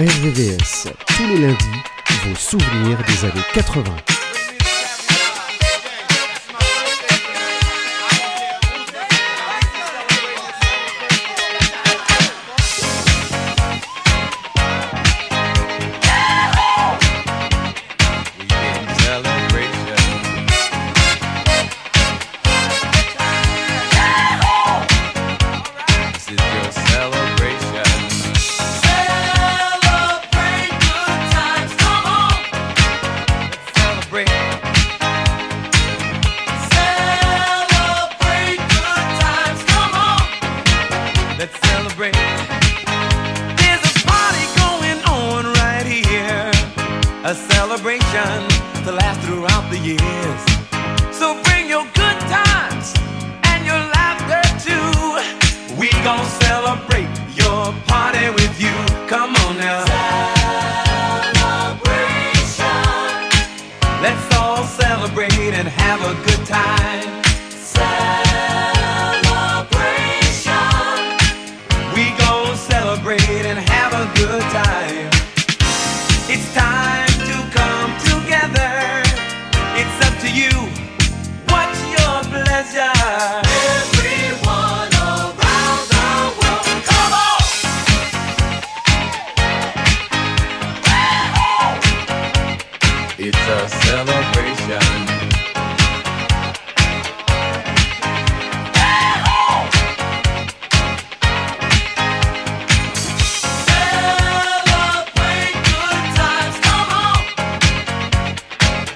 RVVS, tous les lundis, vos souvenirs des années 80.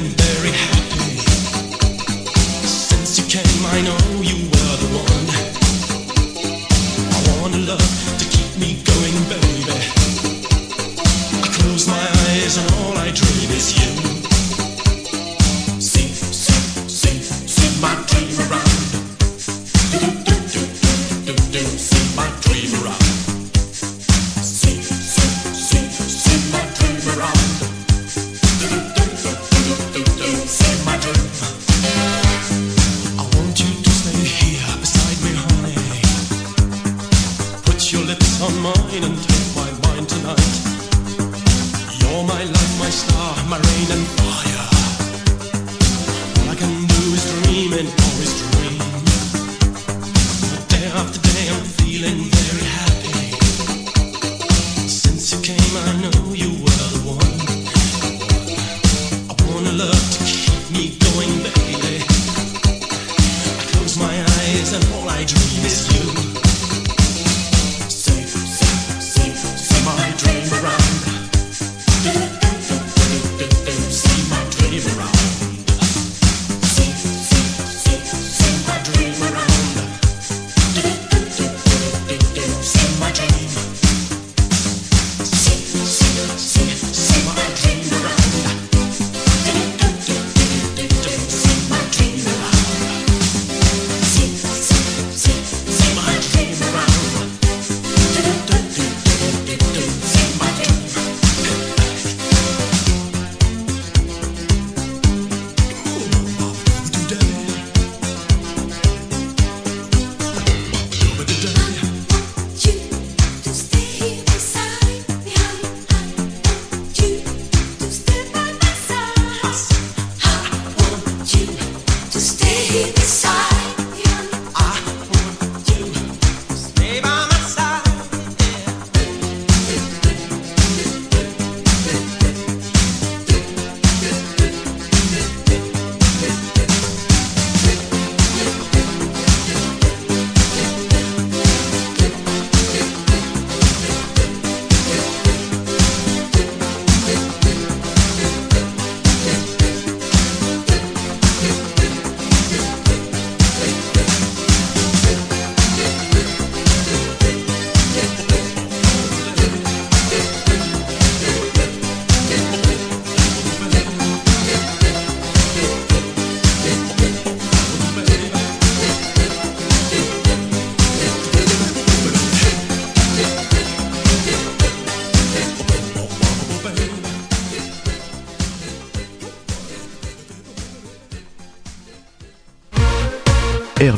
been very happy since you came. I know you.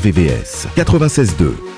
RVVS 96.2.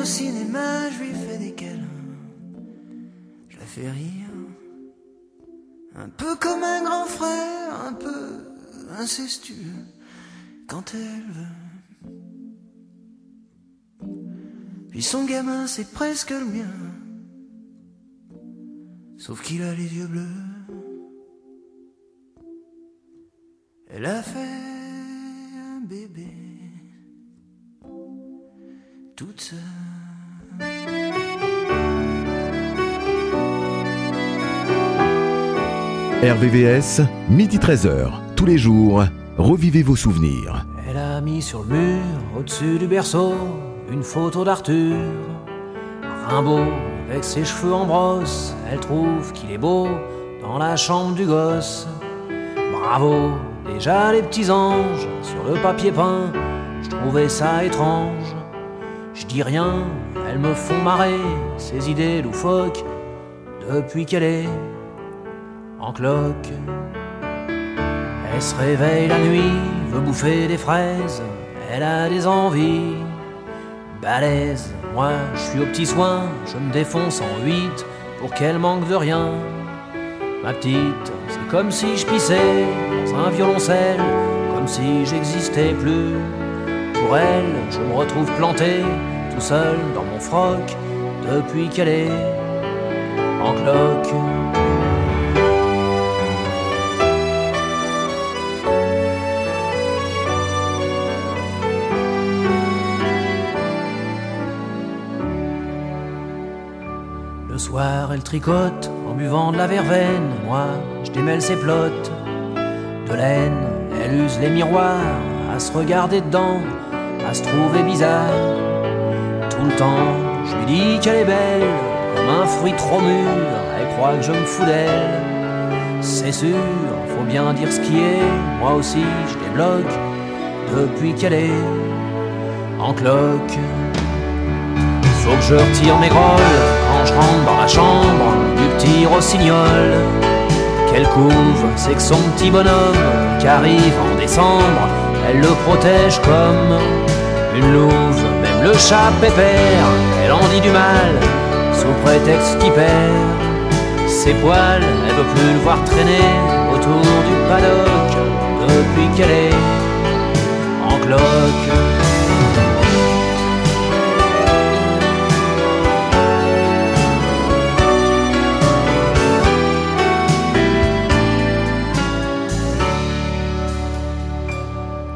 au cinéma, je lui fais des câlins. Je la fais rire. Un peu comme un grand frère, un peu incestueux quand elle veut. Puis son gamin, c'est presque le mien. Sauf qu'il a les yeux bleus. Elle a fait bébé, toute seule. RVVS, midi 13h, tous les jours, revivez vos souvenirs. Elle a mis sur le mur, au-dessus du berceau, une photo d'Arthur. Rimbaud, avec ses cheveux en brosse, elle trouve qu'il est beau dans la chambre du gosse. Bravo, Déjà les petits anges sur le papier peint, je trouvais ça étrange. Je dis rien, elles me font marrer, ces idées loufoques, depuis qu'elle est en cloque. Elle se réveille la nuit, veut bouffer des fraises, elle a des envies balèzes. Moi, je suis au petit soin, je me défonce en huit pour qu'elle manque de rien. Ma petite, c'est comme si je pissais dans un violoncelle, comme si j'existais plus. Pour elle, je me retrouve planté, tout seul dans depuis qu'elle est en cloque. Le soir, elle tricote en buvant de la verveine. Moi, je démêle ses plottes de laine. Elle use les miroirs à se regarder dedans, à se trouver bizarre tout le temps, je lui dis qu'elle est belle, comme un fruit trop mûr. Elle croit que je me fous d'elle. C'est sûr, faut bien dire ce qui est. Moi aussi, je débloque depuis qu'elle est en cloque. Faut que je retire mes grolles quand je rentre dans la chambre du petit rossignol. Qu'elle couvre, c'est que son petit bonhomme qui arrive en décembre, elle le protège comme une louve. Le chat pépère, elle en dit du mal sous prétexte qu'il perd ses poils. Elle veut plus le voir traîner autour du paddock depuis qu'elle est en cloque.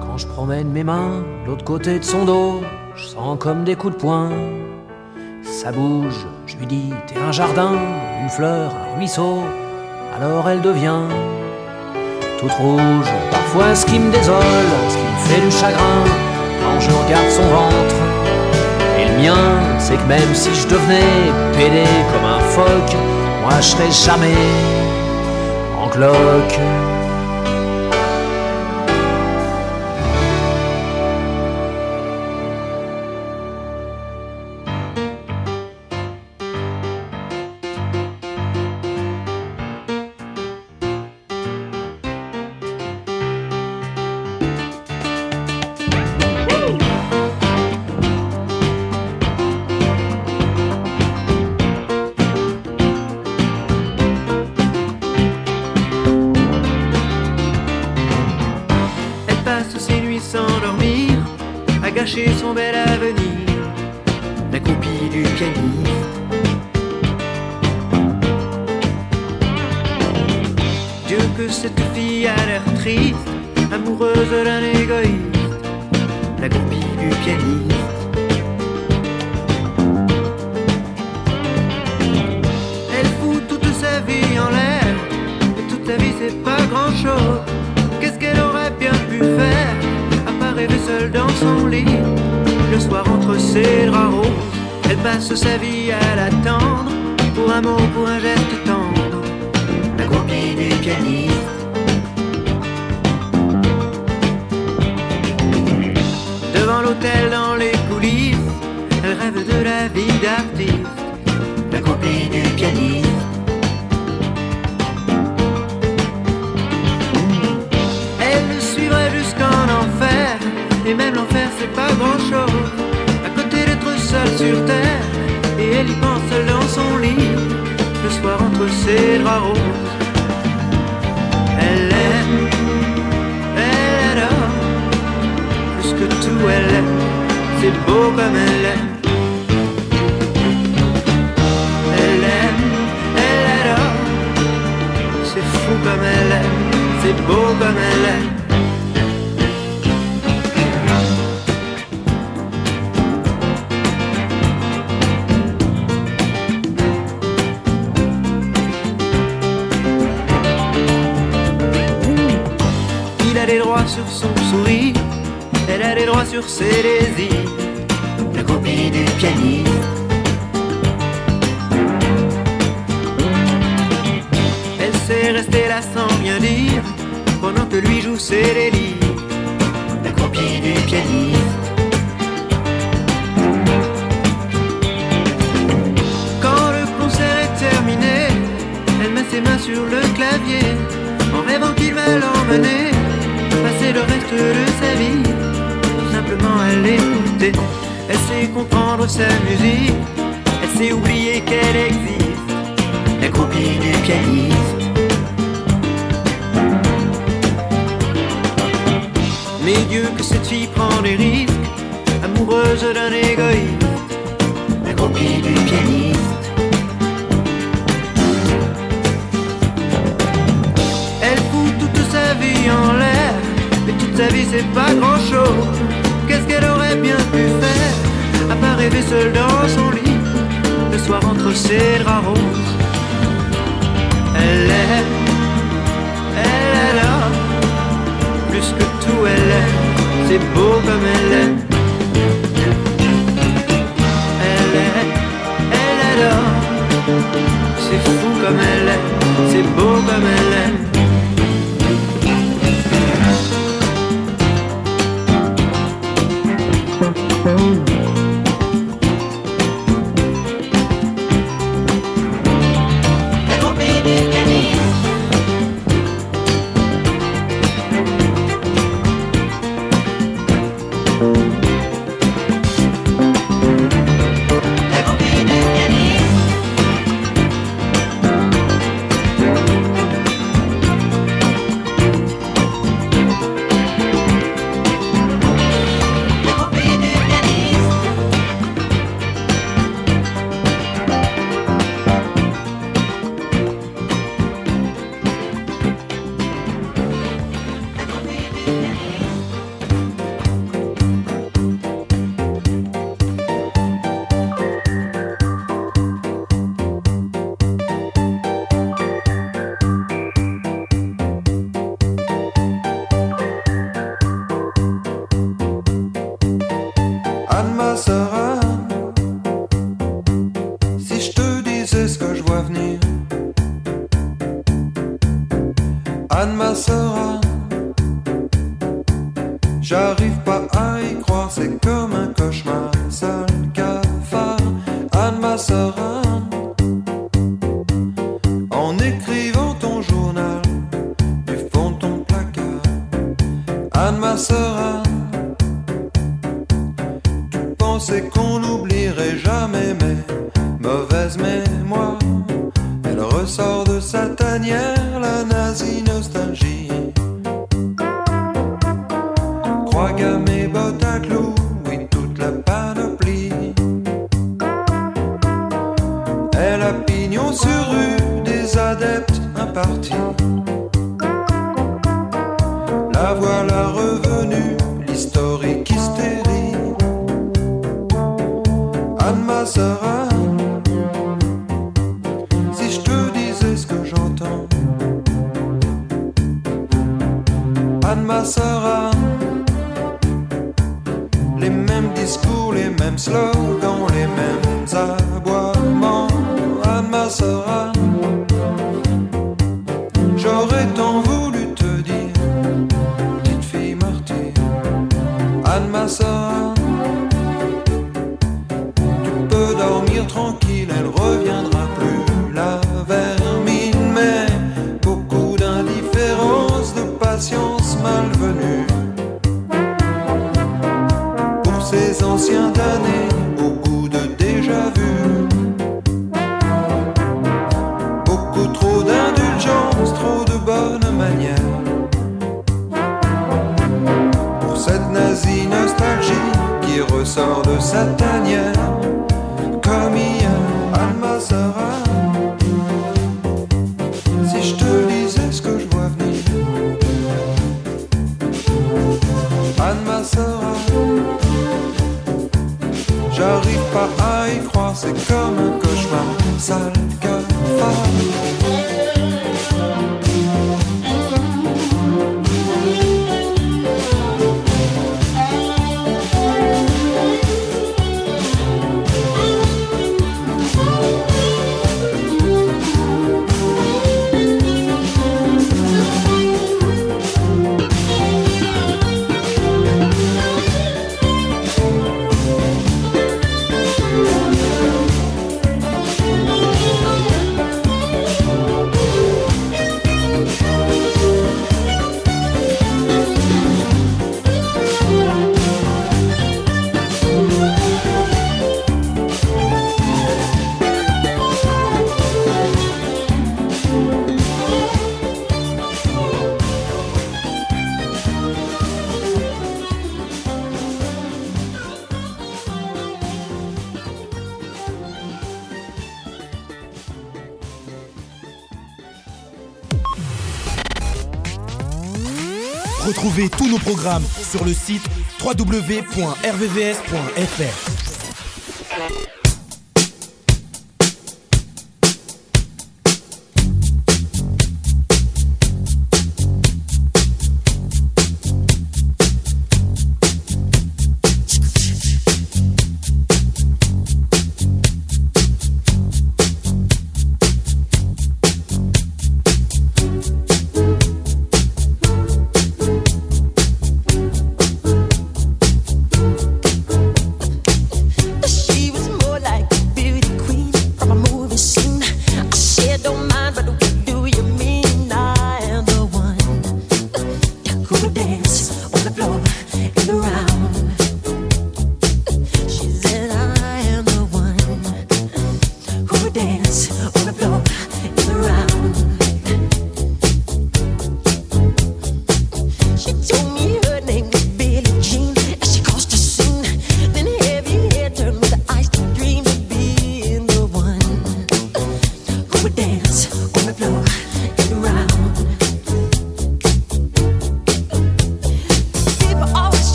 Quand je promène mes mains l'autre côté de son dos, comme des coups de poing. Ça bouge, je lui dis, t'es un jardin, une fleur, un ruisseau. Alors elle devient toute rouge. Parfois ce qui me désole, ce qui me fait du chagrin, quand je regarde son ventre. Et le mien, c'est que même si je devenais pédé comme un phoque, moi je serais jamais en cloque. Entre ses draps roses Elle passe sa vie à l'attendre Pour un mot, pour un geste tendre. La copie du pianiste Devant l'hôtel dans les coulisses Elle rêve de la vie d'artiste. La copie du pianiste Elle le suivrait jusqu'en enfer Et même l'enfer c'est pas grand chose Et elle y pense dans son lit Le soir entre ses draps roses Elle aime Elle adore Plus que tout elle aime C'est beau comme elle aime Elle aime Elle adore c'est fou comme elle est, c'est beau comme elle est. sur désirs. La copie du pianiste. Elle sait rester là sans rien dire Pendant que lui joue délires La copie du pianiste Quand le concert est terminé Elle met ses mains sur le clavier En rêvant qu'il va l'emmener Passer le reste de sa vie L'écouter. Elle sait comprendre sa musique. Elle sait oublier qu'elle existe. La copie du pianiste. Mais Dieu que cette fille prend des risques, amoureuse d'un sous ses draps roses. Elle est, elle est là, plus que tout elle est, c'est beau comme elle est. Elle est, elle est là, c'est fou comme elle est, c'est beau comme elle est. impatience malvenue pour ces anciens damnés au goût de déjà vu. Beaucoup trop d'indulgence, trop de bonnes manières pour cette nazie nostalgie qui ressort de sa tanière. c'est comme un cauchemar sale. sur le site www.rvvs.fr.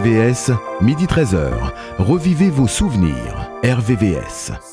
RVVS, midi 13h. Revivez vos souvenirs. RVVS.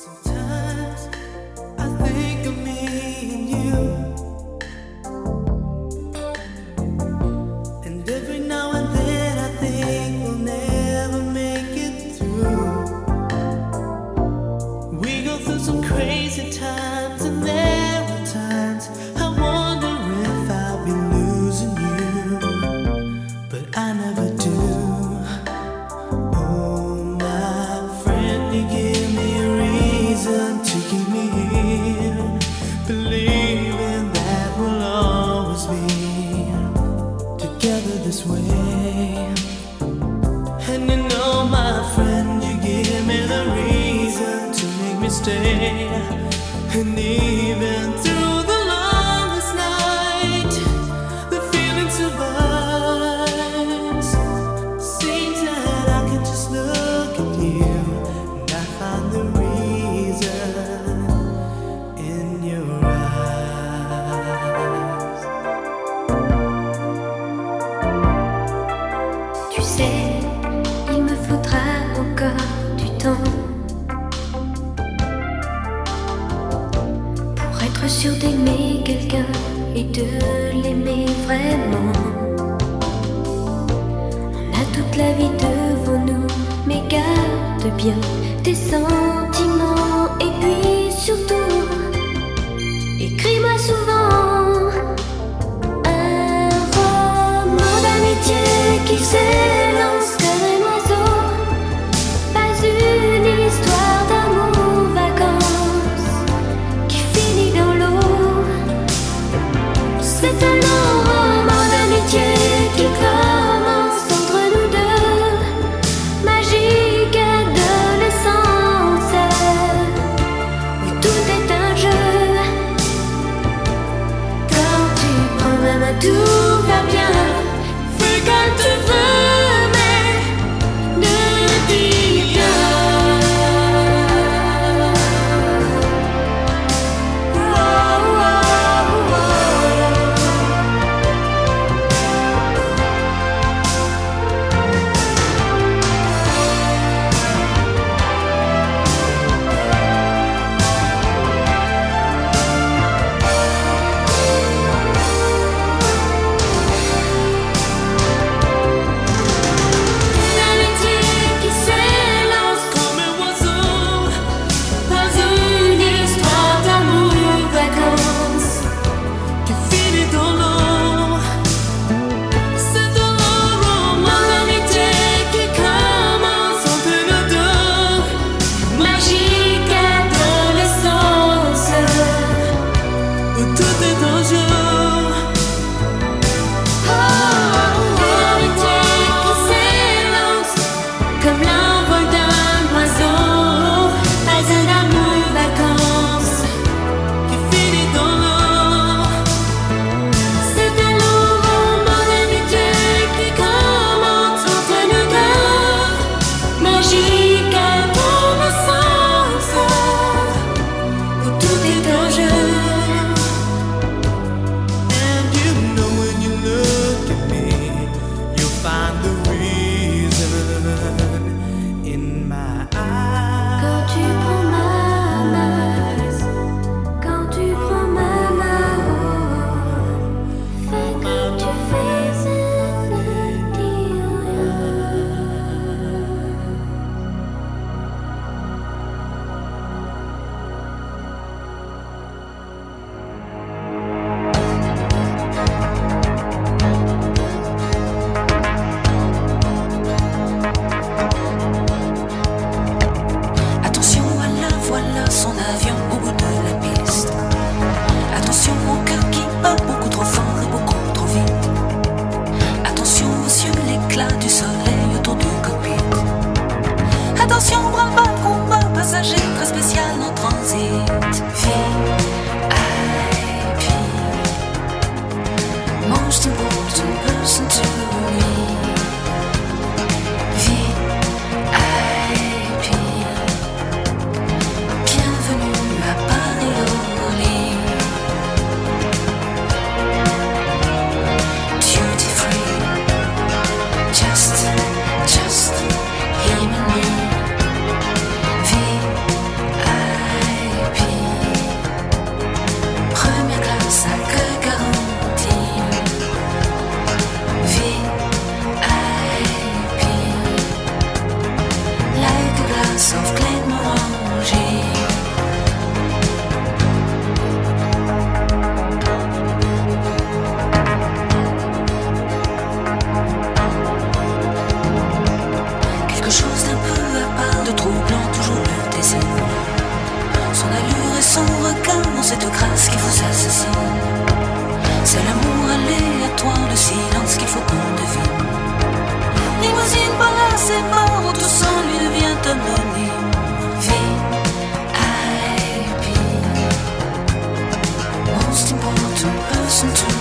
listen to